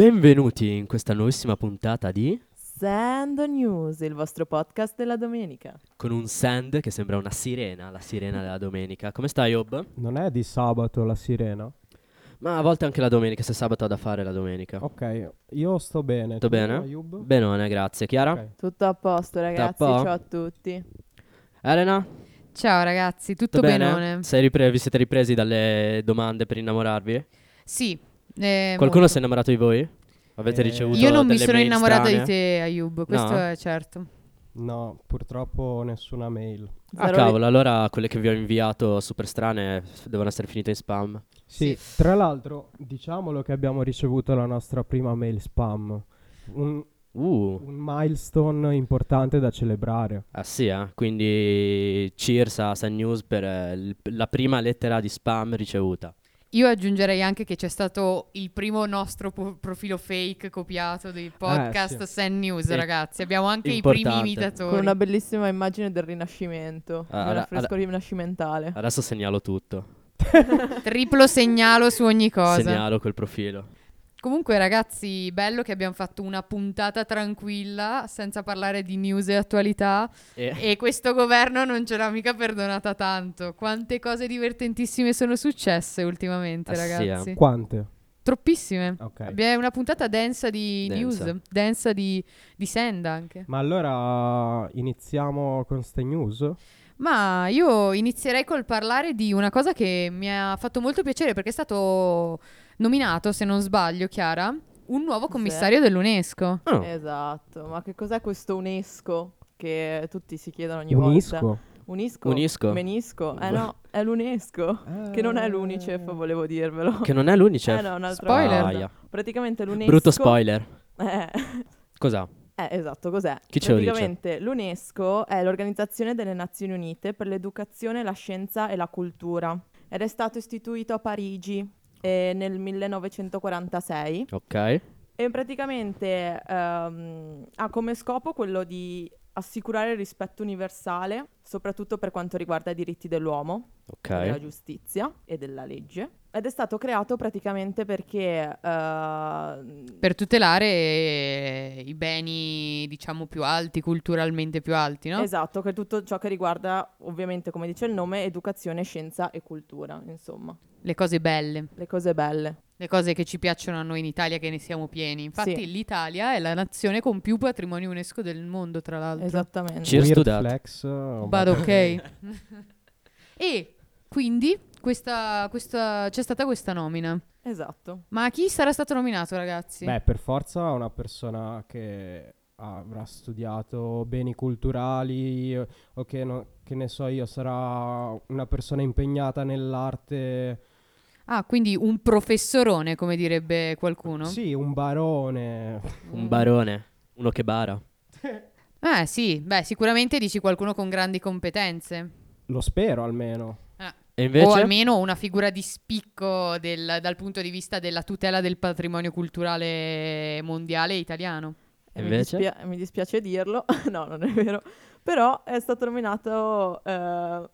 Benvenuti in questa nuovissima puntata di Sand News, il vostro podcast della domenica. con un sand che sembra una sirena, la sirena della domenica. Come stai, Job? Non è di sabato la sirena? Ma a volte anche la domenica, se sabato ha da fare la domenica. Ok, io sto bene. Tutto Tu, bene? Ayub? Benone, grazie. Chiara? Ok. Tutto a posto, ragazzi. po'? Ciao a tutti. Elena? Ciao ragazzi, tutto, bene? benone? Sei ripre- vi siete ripresi dalle domande per innamorarvi? Sì. Eh, Qualcuno molto. si è innamorato di voi? Avete Eh, ricevuto Io non mi sono mail innamorata strane? di te, Ayub, questo No? è certo. No, purtroppo nessuna mail. Ah, Zero cavolo, allora quelle che vi ho inviato super strane f- devono essere finite in spam. Sì, tra l'altro, diciamolo che abbiamo ricevuto la nostra prima mail spam. Un, Uh, un milestone importante da celebrare. ah sì, eh? Quindi cheers a Sun News per eh, il- la prima lettera di spam ricevuta. Io aggiungerei anche che c'è stato il primo nostro po- profilo fake copiato dei podcast sì. Sen News, Sì. ragazzi. Abbiamo anche i Importante. primi imitatori. Con una bellissima immagine del Rinascimento, Ah, un alla- affresco rinascimentale. Adesso segnalo tutto. Triplo segnalo su ogni cosa. Segnalo quel profilo. Comunque, ragazzi, bello che abbiamo fatto una puntata tranquilla, senza parlare di news e attualità. E E questo governo non ce l'ha mica perdonata tanto. Quante cose divertentissime sono successe ultimamente, Ah, sì, eh. ragazzi. Quante? Troppissime. Ok. Abbiamo una puntata densa di Densa. news, densa di, di send anche. Ma allora iniziamo con ste news? Ma io inizierei col parlare di una cosa che mi ha fatto molto piacere perché è stato nominato, se non sbaglio, Chiara, un nuovo Sì. commissario dell'UNESCO. Oh, Esatto, ma che cos'è questo UNESCO che tutti si chiedono ogni volta? Unisco? Unisco? Unisco? Menisco? Eh no, è l'UNESCO, che non è Eh. l'UNICEF, volevo dirvelo. che non è l'Unicef. Eh no, un altro Spoiler. Aia. Praticamente l'UNESCO... Brutto spoiler. Eh, Cos'ha? Eh, esatto, cos'è? Chi ce lo dice? Praticamente l'UNESCO è l'Organizzazione delle Nazioni Unite per l'educazione, la scienza e la cultura ed è stato istituito a Parigi eh, nel 1946 Ok. e praticamente ehm, ha come scopo quello di assicurare il rispetto universale, soprattutto per quanto riguarda i diritti dell'uomo, della Ok. giustizia e della legge. Ed è stato creato praticamente perché eh, Per tutelare eh, i beni, diciamo, più alti, culturalmente più alti, no? Esatto, che tutto ciò che riguarda, ovviamente, come dice il nome, educazione, scienza e cultura, insomma, Le cose belle, le cose belle. le cose che ci piacciono a noi in Italia, che ne siamo pieni. Infatti Sì. l'Italia è la nazione con più patrimonio UNESCO del mondo, tra l'altro. Esattamente. Cheers to that. flex? oh, But ok. e quindi questa, questa- c'è stata questa nomina. Esatto. Ma chi sarà stato nominato, ragazzi? Beh, per forza una persona che avrà studiato beni culturali o o che, no- che ne so io, sarà una persona impegnata nell'arte. Ah, quindi un professorone, come direbbe qualcuno? Sì, un barone. Un barone. Uno che bara. Eh sì, beh, sicuramente dici qualcuno con grandi competenze. Lo spero almeno. E invece? O almeno una figura di spicco del- dal punto di vista della tutela del patrimonio culturale mondiale italiano. Mi, invece? dispia- mi dispiace dirlo, no, non è vero, però è stato nominato eh,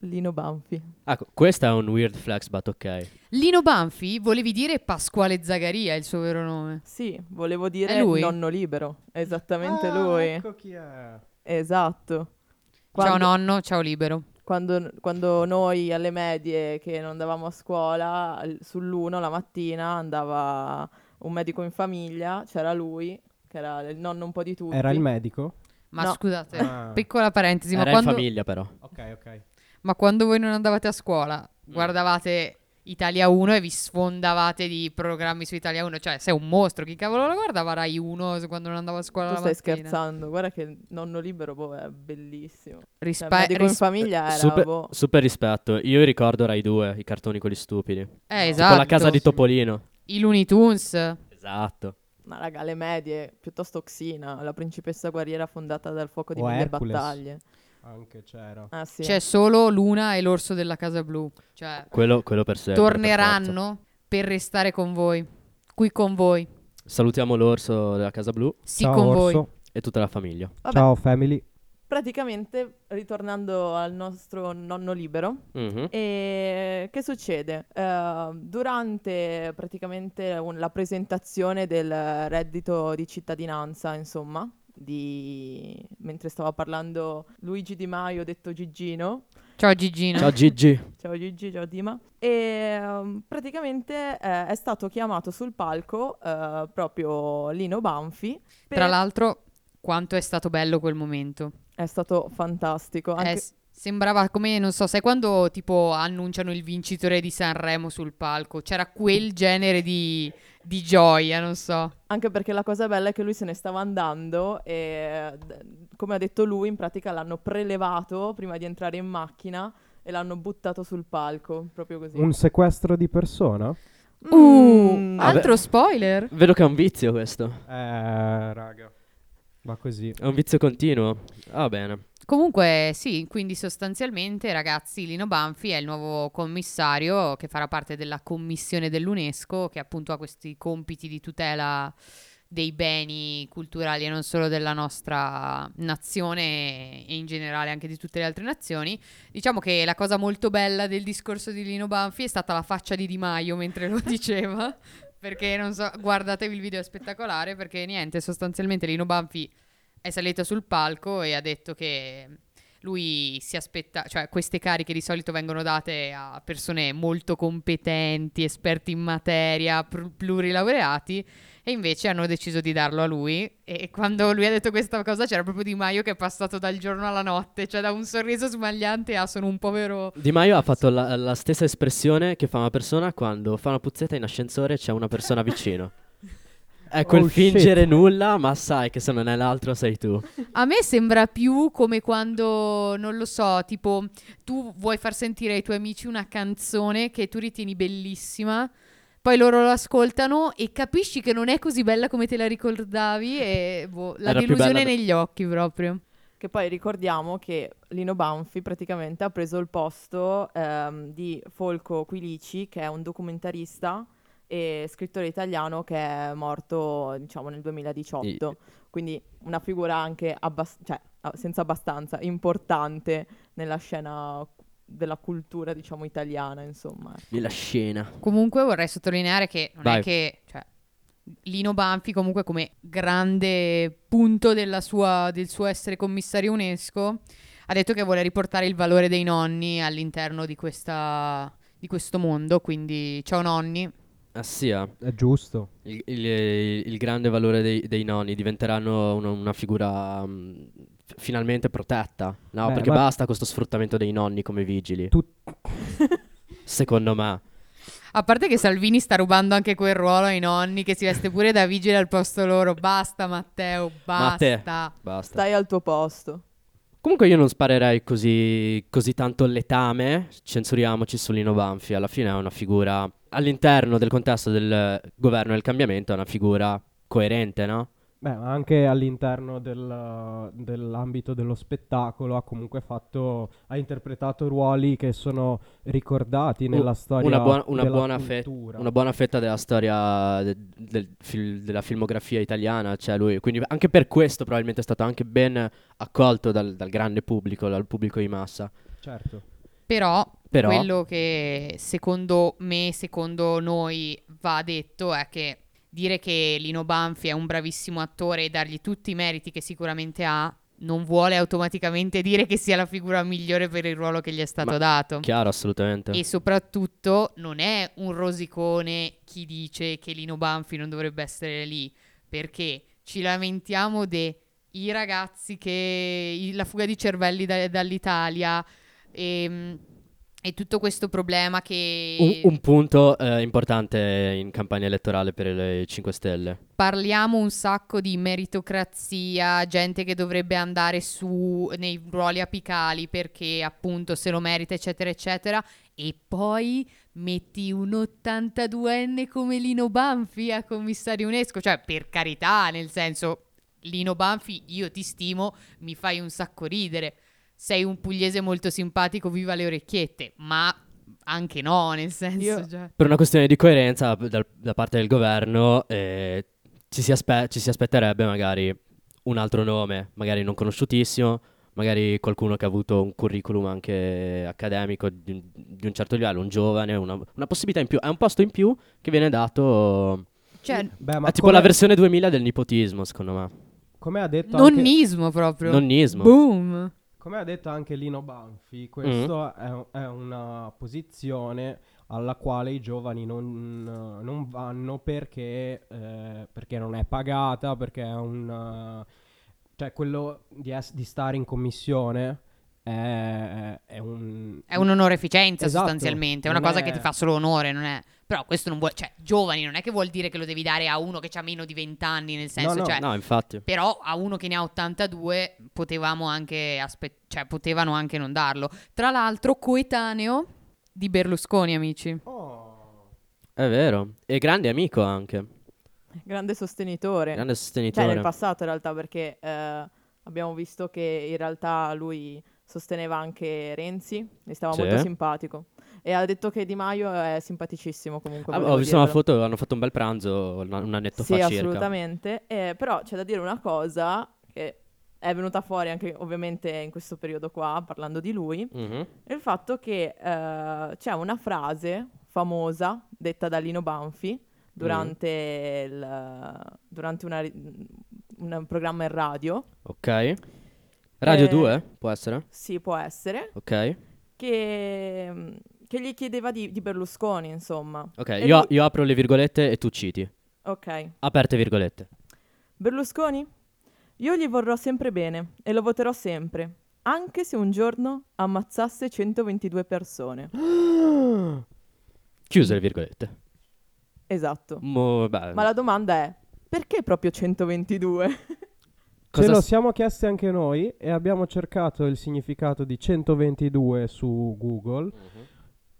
Lino Banfi. Ah, questo è un weird flex, but ok. Lino Banfi, volevi dire Pasquale Zagaria, il suo vero nome. Sì, volevo dire È lui? nonno libero, esattamente Ah, lui. Ecco chi è. Esatto. Ciao Quando- nonno, ciao libero. Quando, quando noi alle medie che non andavamo a scuola, al- sull'uno la mattina andava un medico in famiglia, c'era lui, che era il nonno un po' di tutti. Era il medico? Ma No. scusate, Ah. piccola parentesi, ma Era in quando, famiglia però. Ok, ok. ma quando voi non andavate a scuola, Mm. guardavate Italia 1 e vi sfondavate di programmi su Italia 1, cioè sei un mostro, chi cavolo la guardava Rai 1 se- quando non andavo a scuola Tu la stai mattina? scherzando, guarda che nonno libero boh, è bellissimo. Cioè, Rispe- il medico in ris- famiglia era super, boh, super rispetto. Io ricordo Rai 2, i cartoni quelli stupidi. eh, Tipo esatto. la casa di Topolino. I Looney Tunes. Esatto. Ma raga, le medie, piuttosto Xina, la principessa guerriera fondata dal fuoco di O mille Hercules. battaglie. Anche c'era. Ah sì. C'è solo Luna e l'orso della Casa Blu. Cioè, Quello, quello per sempre. per forza. torneranno per restare con voi. Qui con voi. Salutiamo l'orso della Casa Blu Sì, Ciao con voi. Orso. e tutta la famiglia. Vabbè, Ciao family. praticamente, ritornando al nostro nonno libero, Mhm. e che succede? Eh, durante praticamente un- la presentazione del reddito di cittadinanza, insomma, di... mentre stava parlando Luigi Di Maio, detto Gigino, Ciao Gigino. Ciao Gigi. ciao Gigi, ciao Dima, e ehm, praticamente eh, è stato chiamato sul palco eh, proprio Lino Banfi. per- Tra l'altro, quanto è stato bello quel momento. È stato fantastico. Eh, Anche... s- sembrava come, non so, sai quando tipo annunciano il vincitore di Sanremo sul palco? C'era quel genere di, di gioia, non so. Anche perché la cosa bella è che lui se ne stava andando e, come ha detto lui, in pratica l'hanno prelevato prima di entrare in macchina e l'hanno buttato sul palco, proprio così. Un sequestro di persona? Uh, Mm, altro spoiler? Vedo che è un vizio questo. Eh, raga. Va così. È un vizio continuo. Va bene. Comunque, sì, quindi sostanzialmente, ragazzi, Lino Banfi è il nuovo commissario che farà parte della commissione dell'UNESCO, che appunto ha questi compiti di tutela dei beni culturali e non solo della nostra nazione e in generale anche di tutte le altre nazioni. Diciamo che la cosa molto bella del discorso di Lino Banfi è stata la faccia di Di Maio mentre lo diceva. Perché non so, guardatevi il video, è spettacolare. Perché niente, sostanzialmente Lino Banfi è salito sul palco e ha detto che lui si aspetta, cioè queste cariche di solito vengono date a persone molto competenti, esperti in materia, pr- plurilaureati e invece hanno deciso di darlo a lui e quando lui ha detto questa cosa c'era proprio Di Maio che è passato dal giorno alla notte, cioè da un sorriso smagliante a sono un povero... Di Maio ha fatto la, la stessa espressione che fa una persona quando fa una puzzetta in ascensore e c'è una persona vicino. È quel Oh, fingere shit. nulla, ma sai che se non è l'altro sei tu. A me sembra più come quando, non lo so, tipo tu vuoi far sentire ai tuoi amici una canzone che tu ritieni bellissima, poi loro lo ascoltano e capisci che non è così bella come te la ricordavi e boh, la Era delusione negli occhi proprio. Che poi ricordiamo che Lino Banfi praticamente ha preso il posto ehm, di Folco Quilici, che è un documentarista e scrittore italiano che è morto, diciamo, nel 2018. Quindi una figura anche abbas- cioè, senza abbastanza importante nella scena della cultura, diciamo, italiana, insomma. ecco. Lì la scena. Comunque vorrei sottolineare che non Vai. è che... Cioè, Lino Banfi comunque come grande punto della sua- del suo essere commissario UNESCO ha detto che vuole riportare il valore dei nonni all'interno di, questa, di questo mondo, quindi ciao nonni. Ah sì, ah. È giusto. il, il- il grande valore dei, dei nonni diventeranno una, una figura mm, f- finalmente protetta. No, Beh, perché ma- basta questo sfruttamento dei nonni come vigili. Tu- Secondo me. A parte che Salvini sta rubando anche quel ruolo ai nonni che si veste pure da vigile al posto loro. Basta Matteo, Matteo. basta. Basta. Stai al tuo posto. Comunque io non sparerei così, così tanto letame, censuriamoci su Lino Banfi, alla fine è una figura all'interno del contesto del governo del cambiamento, è una figura coerente, no? Beh, ma anche all'interno del- dell'ambito dello spettacolo ha comunque fatto, ha interpretato ruoli che sono ricordati nella storia una buona- una buona fe- cultura. Una buona fetta della storia de- del fil- della filmografia italiana, cioè lui, quindi anche per questo probabilmente è stato anche ben accolto dal, dal grande pubblico, dal pubblico di massa. Certo. Però, Però- quello che secondo me, secondo noi va detto è che dire che Lino Banfi è un bravissimo attore e dargli tutti i meriti che sicuramente ha non vuole automaticamente dire che sia la figura migliore per il ruolo che gli è stato Ma- dato. Chiaro, assolutamente. E soprattutto non è un rosicone chi dice che Lino Banfi non dovrebbe essere lì, perché ci lamentiamo dei ragazzi che la fuga di cervelli da- dall'Italia e, e tutto questo problema che Un, un punto eh, importante in campagna elettorale per le 5 Stelle. parliamo un sacco di meritocrazia, gente che dovrebbe andare su nei ruoli apicali perché appunto se lo merita, eccetera, eccetera. E poi metti un 82enne come Lino Banfi a commissario UNESCO, cioè per carità, nel senso Lino Banfi, io ti stimo, mi fai un sacco ridere. Sei un pugliese molto simpatico, viva le orecchiette, ma anche no, nel senso, Io- cioè. Per una questione di coerenza dal- da parte del governo eh, ci, si aspe- ci si aspetterebbe magari un altro nome, magari non conosciutissimo, magari qualcuno che ha avuto un curriculum anche accademico di, di un certo livello, un giovane, una, una possibilità in più, è un posto in più che viene dato... Cioè, Beh, ma è tipo come- la versione 2000 del nipotismo, secondo me. Come ha detto anche, nonnismo proprio. Nonnismo. Boom. Come ha detto anche Lino Banfi, Mm. questa è, è una posizione alla quale i giovani non, non vanno perché, eh, perché non è pagata, perché è un... cioè quello di, ess- di stare in commissione è, è un... È un'onoreficenza Esatto, sostanzialmente, è una cosa è- che ti fa solo onore, non è... Però questo non vuole... Cioè, giovani non è che vuol dire che lo devi dare a uno che ha meno di 20 anni, nel senso, no. cioè... No, infatti. Però a uno che ne ha 82 potevamo anche aspe- cioè potevano anche non darlo. Tra l'altro coetaneo di Berlusconi, amici. Oh. È vero. E grande amico anche. Grande sostenitore. Grande Cioè sostenitore. nel passato in realtà perché eh, abbiamo visto che in realtà lui sosteneva anche Renzi, gli stava Sì. molto simpatico. E ha detto che Di Maio è simpaticissimo comunque. Ah, ho visto una dirvelo. foto, hanno fatto un bel pranzo un, annetto Sì, fa circa. assolutamente. Eh, però c'è da dire una cosa che è venuta fuori anche ovviamente in questo periodo qua, parlando di lui, Mhm. è il fatto che eh, c'è una frase famosa detta da Lino Banfi durante, il, durante una un programma in radio, Ok. Radio Eh, 2 può essere? sì può essere, Ok. che, che gli chiedeva di, di Berlusconi, insomma. Ok, io, lui- io apro le virgolette e tu citi. Ok. Aperte virgolette. Berlusconi? Io gli vorrò sempre bene e lo voterò sempre, anche se un giorno ammazzasse 122 persone. Chiuse le virgolette. Esatto. Mo, beh, Ma la domanda è, perché proprio 122? Ce cosa lo s- siamo chiesti anche noi e abbiamo cercato il significato di 122 su Google. Mhm.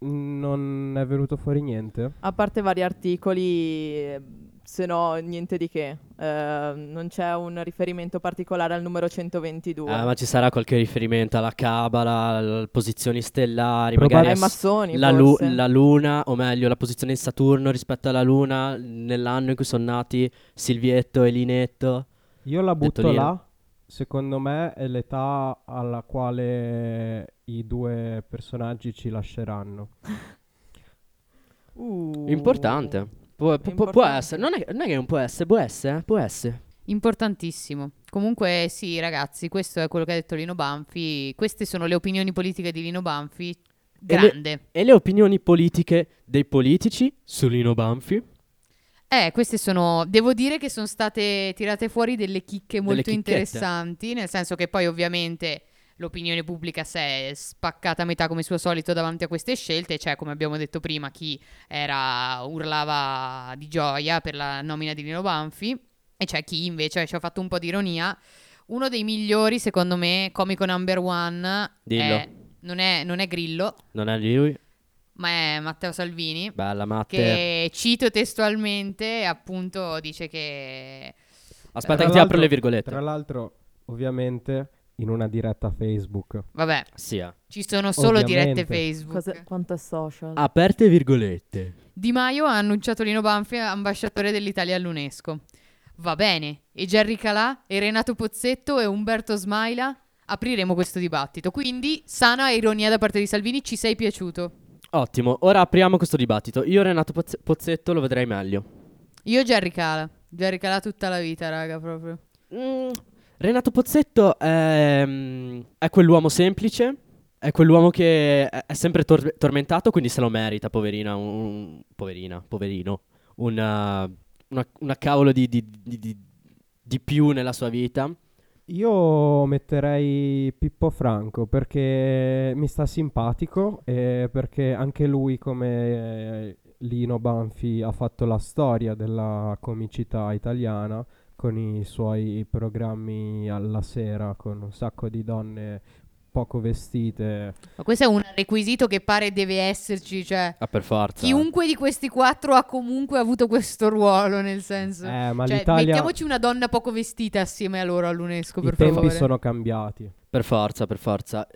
Non è venuto fuori niente. A parte vari articoli, se no niente di che. Eh, non c'è un riferimento particolare al numero 122. Ah, ma ci sarà qualche riferimento alla cabala, alle posizioni stellari, Probab- magari Ai massoni, la, lu- la luna, o meglio, la posizione di Saturno rispetto alla luna nell'anno in cui sono nati Silvietto e Linetto. Io la butto là. Secondo me è l'età alla quale i due personaggi ci lasceranno. Uh. Importante. Può, pu- può Importante. essere, non è, non è che non può essere, può essere, può essere. Importantissimo. Comunque sì, ragazzi, questo è quello che ha detto Lino Banfi. Queste sono le opinioni politiche di Lino Banfi. E le- Grande. E le opinioni politiche dei politici su Lino Banfi? Eh, queste sono, devo dire che sono state tirate fuori delle chicche Delle molto chicchette. interessanti, nel senso che poi ovviamente l'opinione pubblica si è spaccata a metà come suo solito davanti a queste scelte, c'è come abbiamo detto prima chi era, urlava di gioia per la nomina di Lino Banfi e c'è chi invece ci ha fatto un po' di ironia. Uno dei migliori, secondo me, comico number one, Dillo. è- non, è, non è Grillo, Non è lui? ma è Matteo Salvini Bella Matte. che cito testualmente, appunto dice che Aspetta Tra che ti apro le virgolette. Tra l'altro, ovviamente, in una diretta Facebook. vabbè, Sì, eh. ci sono solo Ovviamente. dirette Facebook. Cosa- quanto è social? Aperte virgolette. Di Maio ha annunciato Lino Banfi ambasciatore dell'Italia all'UNESCO. Va bene. E Gerry Calà e Renato Pozzetto e Umberto Smaila apriremo questo dibattito. Quindi, sana ironia da parte di Salvini, ci sei piaciuto? Ottimo, ora apriamo questo dibattito. Io Renato Pozz- Pozzetto lo vedrei meglio. Io Gerry Calà. Gerry Calà tutta la vita, raga, proprio. Mm, Renato Pozzetto è, mm, è quell'uomo semplice, è quell'uomo che è, sempre tor- tormentato, quindi se lo merita, poverina, un, poverina, poverino, una, una, una cavolo di, di- di- di- di più nella sua vita. Io metterei Pippo Franco perché mi sta simpatico e perché anche lui, come eh, Lino Banfi, ha fatto la storia della comicità italiana con i suoi programmi alla sera con un sacco di donne poco vestite. Ma questo è un requisito che pare deve esserci, cioè... Ah, per forza. Chiunque di questi quattro ha comunque avuto questo ruolo, nel senso... Eh, ma cioè, l'Italia... mettiamoci una donna poco vestita assieme a loro all'UNESCO, I per tempi favore. sono cambiati. Per forza, per forza.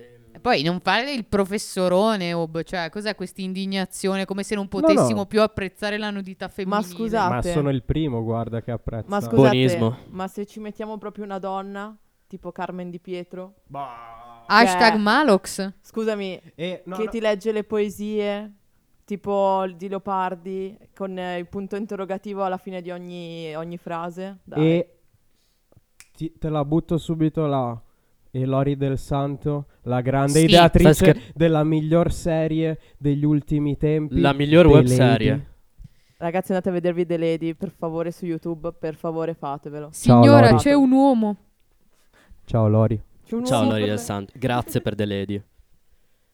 Poi non fare il professorone, Ob, cioè cos'è questa indignazione? Come se non No, potessimo no. più apprezzare la nudità femminile. Ma Scusate. sono il primo, guarda, che apprezza. Ma scusate, Buonismo. ma se ci mettiamo proprio una donna, tipo Carmen Di Pietro. Hashtag Cioè- Malox. Scusami, E, no, che no, ti legge le poesie, tipo di Leopardi, con eh, il punto interrogativo alla fine di ogni, ogni frase. Dai. e ti- te la butto subito là. E Lori del Santo, la grande Sì. ideatrice Stai scher- della miglior serie degli ultimi tempi. La miglior The web Lady. serie. Ragazzi andate a vedervi The Lady, per favore, su YouTube, per favore fatevelo. Ciao, Signora, Lori. c'è un uomo. Ciao Lori. C'è un Ciao uomo Lori del. Santo, grazie per The Lady.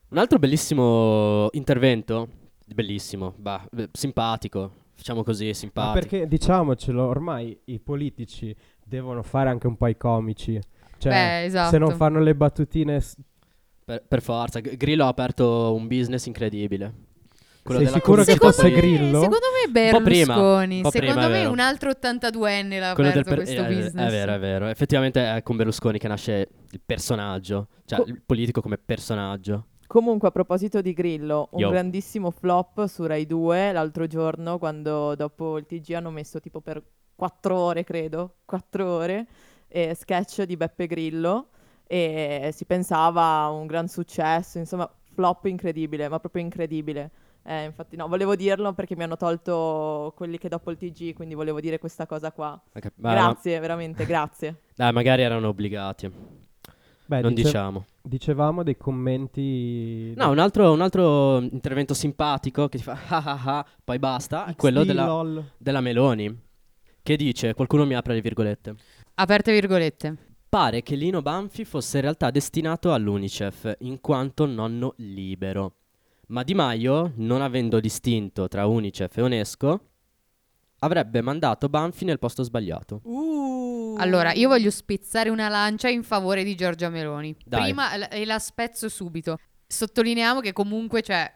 Un altro bellissimo intervento, bellissimo, bah, beh, simpatico, facciamo così, Ma simpatico. perché diciamocelo, ormai i politici devono fare anche un po' i comici. Cioè, Beh, esatto. se non fanno le battutine, s- Per, per forza, Grillo ha aperto un business incredibile. Quello Sei della sicuro che fosse me, Grillo? Secondo me Un po' prima, Berlusconi. un po' secondo prima, è me un altro 82enne l'ha quello aperto per- questo eh, business. È vero, è vero. Effettivamente è con Berlusconi che nasce il personaggio, cioè Co- il politico come personaggio. Comunque, a proposito di Grillo, un Yo. grandissimo flop su Rai 2 l'altro giorno, quando dopo il TG hanno messo tipo per quattro ore, credo, quattro ore, eh, sketch di Beppe Grillo e si pensava a un gran successo, insomma, flop incredibile, ma proprio incredibile. Eh, infatti, no, volevo dirlo perché mi hanno tolto quelli che dopo il TG, quindi volevo dire questa cosa qua. Ok, ma- Grazie, veramente, grazie. Dai, magari erano obbligati. beh, non dice- diciamo. dicevamo dei commenti. No, un altro, un altro intervento simpatico che ti fa ah ah ah, poi basta, è quello della, della Meloni, che dice, qualcuno mi apre le virgolette, Aperte virgolette. pare che Lino Banfi fosse in realtà destinato all'Unicef in quanto nonno libero. Ma Di Maio, non avendo distinto tra Unicef e UNESCO, avrebbe mandato Banfi nel posto sbagliato. Uh. Allora, io voglio spezzare una lancia in favore di Giorgia Meloni. Dai. Prima l- e la spezzo subito. Sottolineiamo che comunque c'è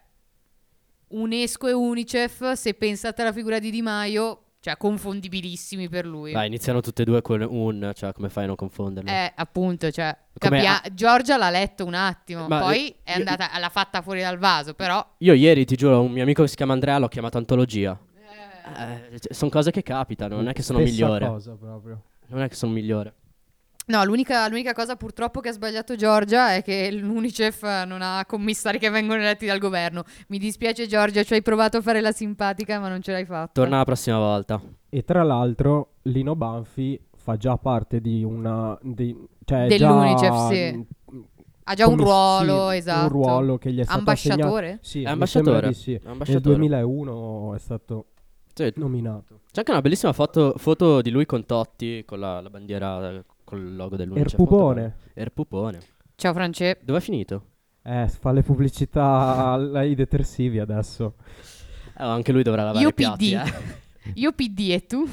UNESCO e Unicef, se pensate alla figura di Di Maio, cioè confondibilissimi per lui. Dai, iniziano tutte e due con un, cioè come fai a non confonderle? Eh, appunto, cioè, capia- a- Giorgia l'ha letto un attimo, Ma poi io- è io- andata, l'ha fatta fuori dal vaso, però... Io ieri, ti giuro, un mio amico che si chiama Andrea l'ho chiamato antologia. sono cose che capitano, non è che sono Stessa migliore. cosa proprio. Non è che sono migliore. No, l'unica, l'unica cosa purtroppo che ha sbagliato Giorgia è che l'Unicef non ha commissari che vengono eletti dal governo. Mi dispiace Giorgia, ci hai provato a fare la simpatica ma non ce l'hai fatta. Torna la prossima volta. E tra l'altro, Lino Banfi fa già parte di una. Di, cioè Dell'Unicef, già, sì. Ha già un ruolo, esatto. Un ruolo che gli è stato assegnato. Ambasciatore? Sì, È mi sembra ambasciatore. di sì. È Nel ambasciatore. 2001 è stato Sì. nominato. C'è anche una bellissima foto, foto di lui con Totti, con la, la bandiera, il logo dell'Unicef. Erpupone. Erpupone. Ciao France. Dove è finito? Eh, fa le pubblicità ai detersivi adesso. Eh, anche lui dovrà lavare Io i piatti, PD. eh. Io PD e tu?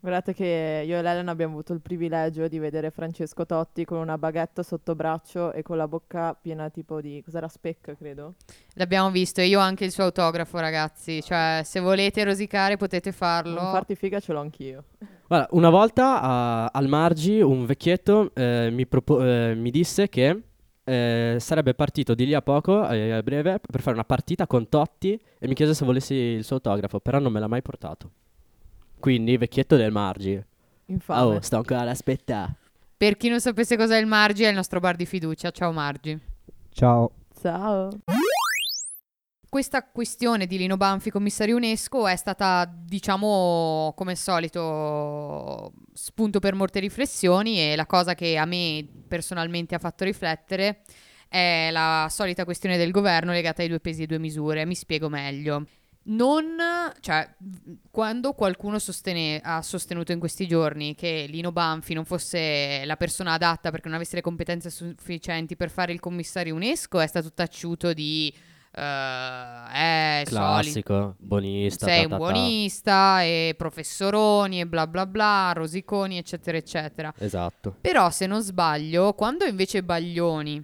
Guardate che io e Lelen abbiamo avuto il privilegio di vedere Francesco Totti con una baguette sotto braccio e con la bocca piena tipo di... cos'era? Specca, credo. L'abbiamo visto e io ho anche il suo autografo, ragazzi. Cioè, se volete rosicare potete farlo. Non farti figa ce l'ho anch'io. Guarda, una volta a- al Margi un vecchietto eh, mi, propo- eh, mi disse che eh, sarebbe partito di lì a poco, eh, a breve, per fare una partita con Totti e mi chiese se volessi il suo autografo, però non me l'ha mai portato. Quindi, vecchietto del Margi. Infame. Oh, sto ancora ad aspettare. Per chi non sapesse cos'è il Margi, è il nostro bar di fiducia. Ciao Margi. Ciao. Ciao. Questa questione di Lino Banfi, commissario UNESCO, è stata, diciamo, come al solito, spunto per molte riflessioni e la cosa che a me personalmente ha fatto riflettere è la solita questione del governo legata ai due pesi e due misure. Mi spiego meglio. Non, cioè, quando qualcuno sostene- ha sostenuto in questi giorni che Lino Banfi non fosse la persona adatta perché non avesse le competenze sufficienti per fare il commissario UNESCO, è stato taciuto di eh, eh, solito Classico, buonista. sei ta un ta ta. buonista e professoroni e bla bla bla, rosiconi eccetera eccetera. Esatto. Però se non sbaglio, quando invece Baglioni,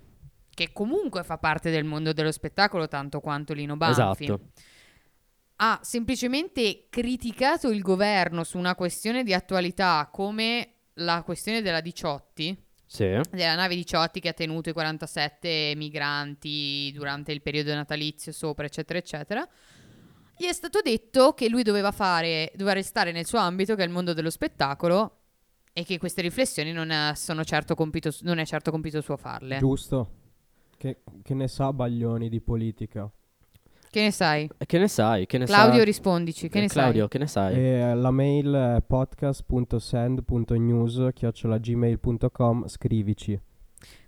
che comunque fa parte del mondo dello spettacolo tanto quanto Lino Banfi, Esatto. ha semplicemente criticato il governo su una questione di attualità come la questione della Diciotti, Sì. della nave Diciotti che ha tenuto i 47 migranti durante il periodo natalizio sopra, eccetera, eccetera. Gli è stato detto che lui doveva fare, doveva restare nel suo ambito, che è il mondo dello spettacolo, e che queste riflessioni non, eh, sono certo compito, non è certo compito suo farle. Giusto. Che, che ne sa Baglioni di politica? Che ne sai? Che ne sai? Che ne Claudio, sa- rispondici. Che Eh, ne Claudio, sai? che ne sai? E la mail è podcast.send.news chiocciolagmail.com scrivici.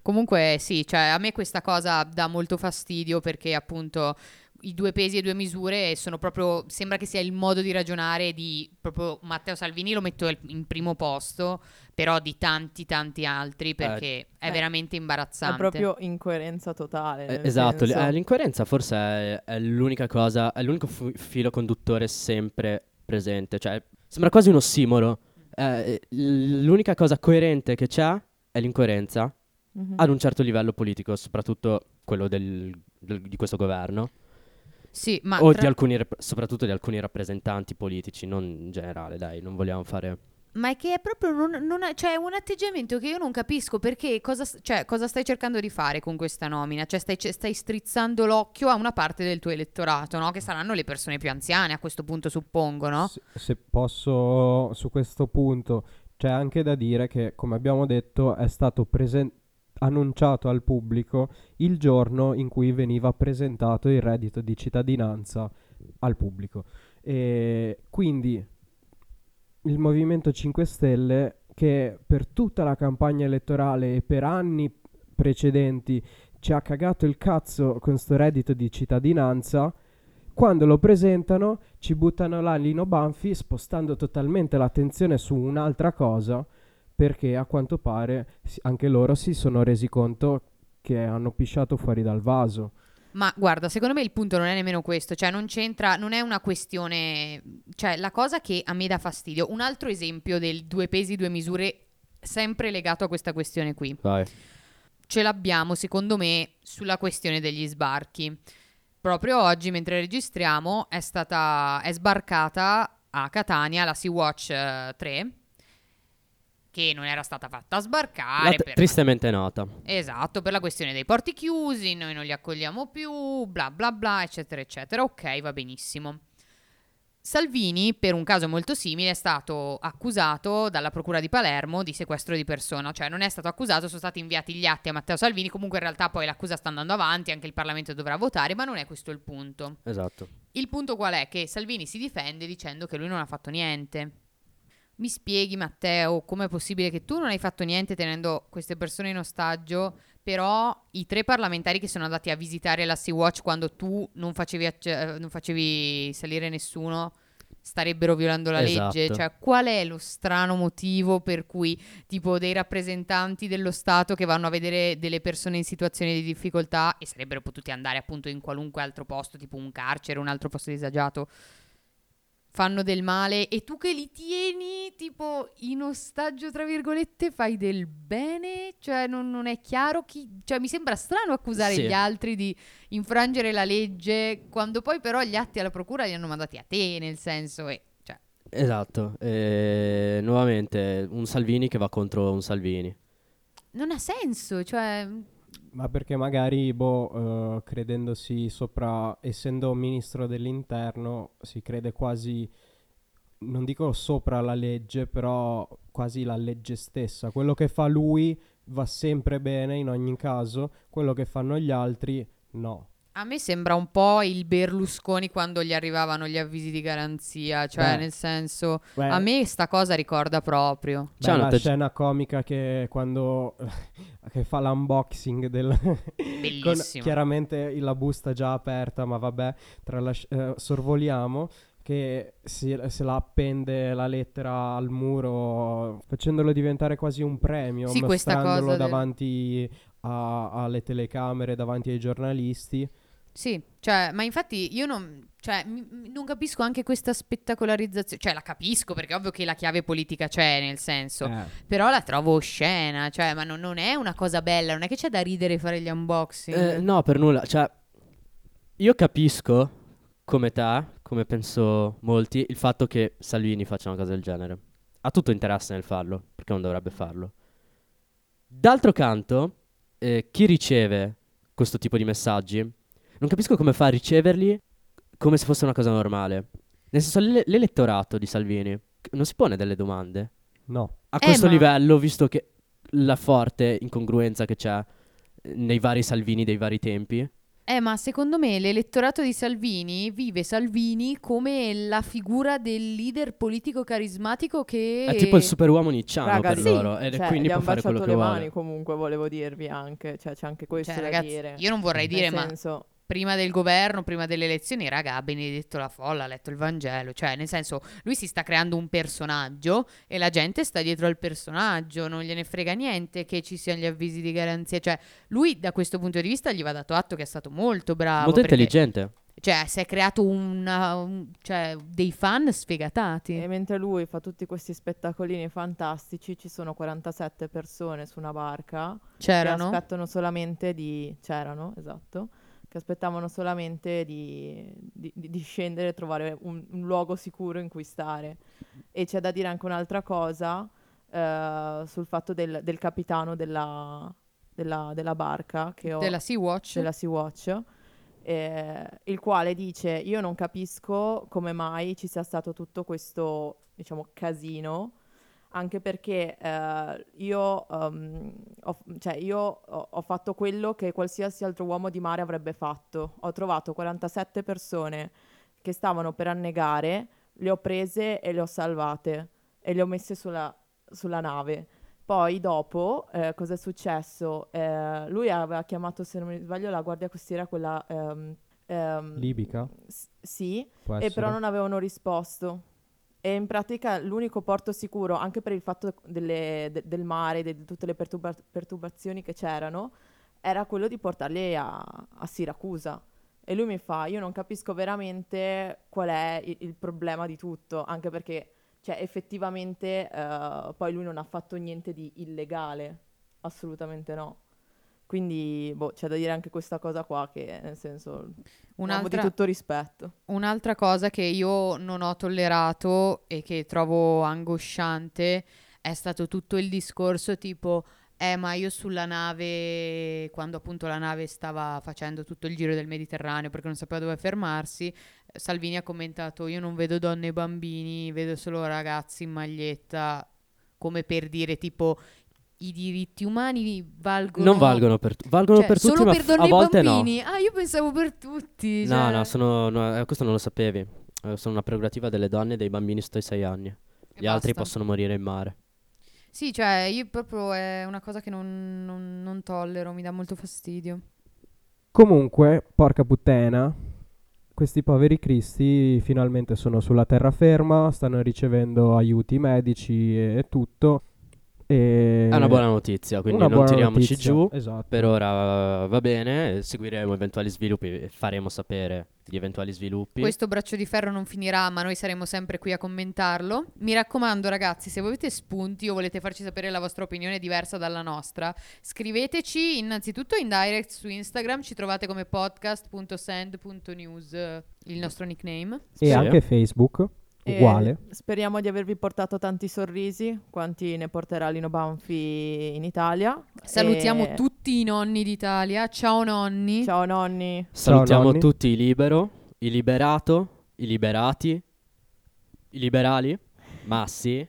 Comunque sì, cioè a me questa cosa dà molto fastidio perché appunto i due pesi e due misure sono proprio, sembra che sia il modo di ragionare di proprio Matteo Salvini lo metto in primo posto, però di tanti tanti altri perché è eh, veramente imbarazzante. È proprio incoerenza totale. Eh, esatto, senso- eh, l'incoerenza forse è, è l'unica cosa, è l'unico fu- filo conduttore sempre presente, cioè sembra quasi un ossimoro. Eh, l- l'unica cosa coerente che c'è è l'incoerenza Mhm. ad un certo livello politico, soprattutto quello del- del- di questo governo, Sì, ma o tra- di alcuni, rap- soprattutto di alcuni rappresentanti politici, non in generale, dai, non vogliamo fare... Ma è che è proprio non, non è, cioè, un atteggiamento che io non capisco perché cosa, cioè, cosa stai cercando di fare con questa nomina? Cioè stai, stai strizzando l'occhio a una parte del tuo elettorato, no? Che saranno le persone più anziane a questo punto, suppongo, no? Se, se posso, su questo punto, c'è anche da dire che, come abbiamo detto, è stato presen- annunciato al pubblico il giorno in cui veniva presentato il reddito di cittadinanza al pubblico. E quindi il Movimento 5 Stelle, che per tutta la campagna elettorale e per anni precedenti ci ha cagato il cazzo con sto reddito di cittadinanza, quando lo presentano ci buttano là Lino Banfi spostando totalmente l'attenzione su un'altra cosa perché a quanto pare anche loro si sono resi conto che hanno pisciato fuori dal vaso. Ma guarda, secondo me il punto non è nemmeno questo, cioè non c'entra, non è una questione, cioè la cosa che a me dà fastidio, un altro esempio del due pesi, due misure, sempre legato a questa questione qui. Vai. ce l'abbiamo, secondo me, sulla questione degli sbarchi. Proprio oggi, mentre registriamo, è stata è sbarcata a Catania la Sea-Watch eh, 3 che non era stata fatta sbarcare t- per- tristemente nota. Esatto, per la questione dei porti chiusi, noi non li accogliamo più, bla bla bla, eccetera, eccetera. Ok, va benissimo. Salvini, per un caso molto simile, è stato accusato dalla Procura di Palermo di sequestro di persona, cioè non è stato accusato, sono stati inviati gli atti a Matteo Salvini, comunque in realtà poi l'accusa sta andando avanti, anche il Parlamento dovrà votare, ma non è questo il punto. Esatto. Il punto qual è? Che Salvini si difende dicendo che lui non ha fatto niente. Mi spieghi, Matteo, com'è possibile che tu non hai fatto niente tenendo queste persone in ostaggio, però i tre parlamentari che sono andati a visitare la Sea-Watch quando tu non facevi, acce- non facevi salire nessuno starebbero violando la Esatto. legge? Cioè, qual è lo strano motivo per cui, tipo, dei rappresentanti dello Stato che vanno a vedere delle persone in situazioni di difficoltà e sarebbero potuti andare appunto in qualunque altro posto, tipo un carcere, un altro posto disagiato, fanno del male e tu che li tieni tipo in ostaggio tra virgolette fai del bene cioè non, non è chiaro chi cioè mi sembra strano accusare Sì. gli altri di infrangere la legge quando poi però gli atti alla procura li hanno mandati a te nel senso e cioè Esatto. E nuovamente un Salvini che va contro un Salvini. non ha senso cioè Ma perché magari, boh, eh, credendosi sopra, essendo ministro dell'interno, si crede quasi, non dico sopra la legge, però quasi la legge stessa. Quello che fa lui va sempre bene in ogni caso, quello che fanno gli altri no. A me sembra un po' il Berlusconi quando gli arrivavano gli avvisi di garanzia cioè Beh. nel senso Beh, a me sta cosa ricorda proprio beh, C'è un la atteggi- scena comica che quando che fa l'unboxing del con Bellissimo. chiaramente la busta già aperta, ma vabbè, tralasci- eh, sorvoliamo che si- se la appende la lettera al muro facendolo diventare quasi un premio, Sì, mostrandolo cosa del- davanti a- alle telecamere, davanti ai giornalisti. Sì, cioè, ma infatti io non, cioè, mi- non capisco anche questa spettacolarizzazione, cioè la capisco perché è ovvio che la chiave politica c'è nel senso, Eh, però la trovo oscena, cioè, ma non, non è una cosa bella, non è che c'è da ridere fare gli unboxing. Eh, no, per nulla. Cioè, io capisco, come te, come penso molti, il fatto che Salvini faccia una cosa del genere. Ha tutto interesse nel farlo, perché non dovrebbe farlo. D'altro canto, eh, chi riceve questo tipo di messaggi, non capisco come fa a riceverli come se fosse una cosa normale. Nel senso, l'e- l'elettorato di Salvini non si pone delle domande. no. a Eh, questo ma- livello, visto che la forte incongruenza che c'è eh, nei vari Salvini dei vari tempi. Eh, ma secondo me l'elettorato di Salvini vive Salvini come la figura del leader politico carismatico che... È tipo il superuomo nicciano Raga, per sì, loro. Ed cioè, quindi gli può han fare quello baciato che le vuole. mani comunque, volevo dirvi anche, cioè c'è anche questo Cioè, da ragazzi, dire. io non vorrei dire, Nel ma senso, prima del governo, prima delle elezioni, raga, ha benedetto la folla, ha letto il Vangelo. Cioè, nel senso, lui si sta creando un personaggio e la gente sta dietro al personaggio, non gliene frega niente che ci siano gli avvisi di garanzia. Cioè, lui da questo punto di vista gli va dato atto che è stato molto bravo. Molto perché- intelligente. Cioè, si è creato una, un- cioè, dei fan sfegatati. E mentre lui fa tutti questi spettacolini fantastici, ci sono 47 persone su una barca che C'erano? aspettano solamente di... c'erano, esatto, che aspettavano solamente di, di- di- scendere e trovare un, un luogo sicuro in cui stare. E c'è da dire anche un'altra cosa eh, sul fatto del, del capitano della, della- della barca che ho, Della Sea-Watch? della Sea-Watch, eh, il quale dice io non capisco come mai ci sia stato tutto questo, diciamo, casino, anche perché eh, io, um, ho, cioè, io ho, ho fatto quello che qualsiasi altro uomo di mare avrebbe fatto. Ho trovato 47 persone che stavano per annegare, le ho prese e le ho salvate e le ho messe sulla, sulla nave. Poi dopo, eh, cosa è successo? Eh, lui aveva chiamato, se non mi sbaglio, la guardia costiera, quella... ehm, ehm, Libica? s- sì, Può e però essere. non avevano risposto. E in pratica l'unico porto sicuro, anche per il fatto delle- de- del mare, di tutte le perturba- perturbazioni che c'erano, era quello di portarli a, a Siracusa. E lui mi fa, io non capisco veramente qual è il, il problema di tutto, anche perché, cioè, effettivamente eh, poi lui non ha fatto niente di illegale, assolutamente no. Quindi, boh, c'è da dire anche questa cosa qua, che nel senso, uomo di Un'altra, tutto rispetto. un'altra cosa che io non ho tollerato e che trovo angosciante è stato tutto il discorso tipo, eh ma io sulla nave, quando appunto la nave stava facendo tutto il giro del Mediterraneo perché non sapeva dove fermarsi, Salvini ha commentato, io non vedo donne e bambini, vedo solo ragazzi in maglietta, come per dire tipo... I diritti umani valgono Non valgono per, tu- valgono Cioè, per tutti, solo ma per f- donne a e volte no. bambini. Ah, io pensavo per tutti. No, cioè. no, sono, no, eh, questo non lo sapevi. Eh, sono una prerogativa delle donne e dei bambini sotto i 6 anni. E Gli altri basta. possono morire in mare. Sì, cioè, io proprio è una cosa che non, non- non tollero, mi dà molto fastidio. Comunque, porca puttana, questi poveri cristi finalmente sono sulla terraferma, stanno ricevendo aiuti medici e, e tutto. E È una buona notizia, quindi una non tiriamoci notizia, giù. Esatto. Per ora va bene, seguiremo eventuali sviluppi e faremo sapere di eventuali sviluppi. Questo braccio di ferro non finirà, ma noi saremo sempre qui a commentarlo. Mi raccomando, ragazzi, se voi avete spunti o volete farci sapere la vostra opinione diversa dalla nostra, scriveteci innanzitutto in direct su Instagram, ci trovate come podcast.send.news, il nostro nickname. E Sì. anche Facebook, E uguale. speriamo di avervi portato tanti sorrisi, quanti ne porterà Lino Banfi in Italia. Salutiamo E- tutti i nonni d'Italia. Ciao nonni. Ciao nonni. Salutiamo nonni. tutti i libero, i liberato, i liberati, i liberali, Massi,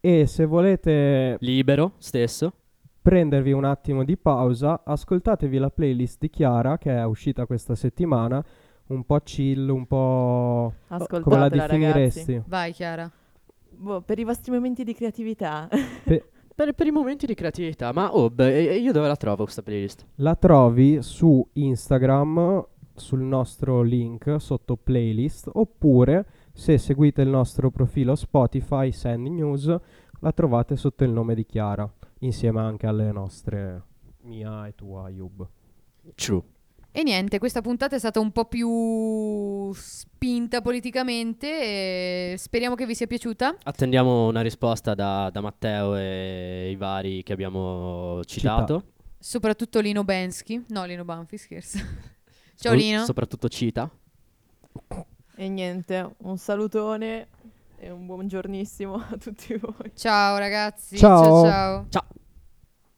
E se volete libero stesso. prendervi un attimo di pausa, ascoltatevi la playlist di Chiara che è uscita questa settimana, un po' chill, un po'... come la Ascoltatela ragazzi. definiresti? Vai Chiara. Boh, per i vostri momenti di creatività. Pe- Per, per i momenti di creatività. Ma oh, beh, e- e io dove la trovo questa playlist? la trovi su Instagram sul nostro link sotto playlist oppure se seguite il nostro profilo Spotify Send News la trovate sotto il nome di Chiara insieme anche alle nostre mia e tua Ayub. True. E niente, questa puntata è stata un po' più spinta politicamente. E speriamo che vi sia piaciuta. Attendiamo una risposta da, da Matteo e i vari che abbiamo citato. Soprattutto Lino Bensky. No, Lino Banfi, scherzo. Ciao Sol- Lino. Soprattutto cita. e niente, un salutone e un buongiornissimo a tutti voi. Ciao ragazzi. Ciao. ciao. ciao. Ciao.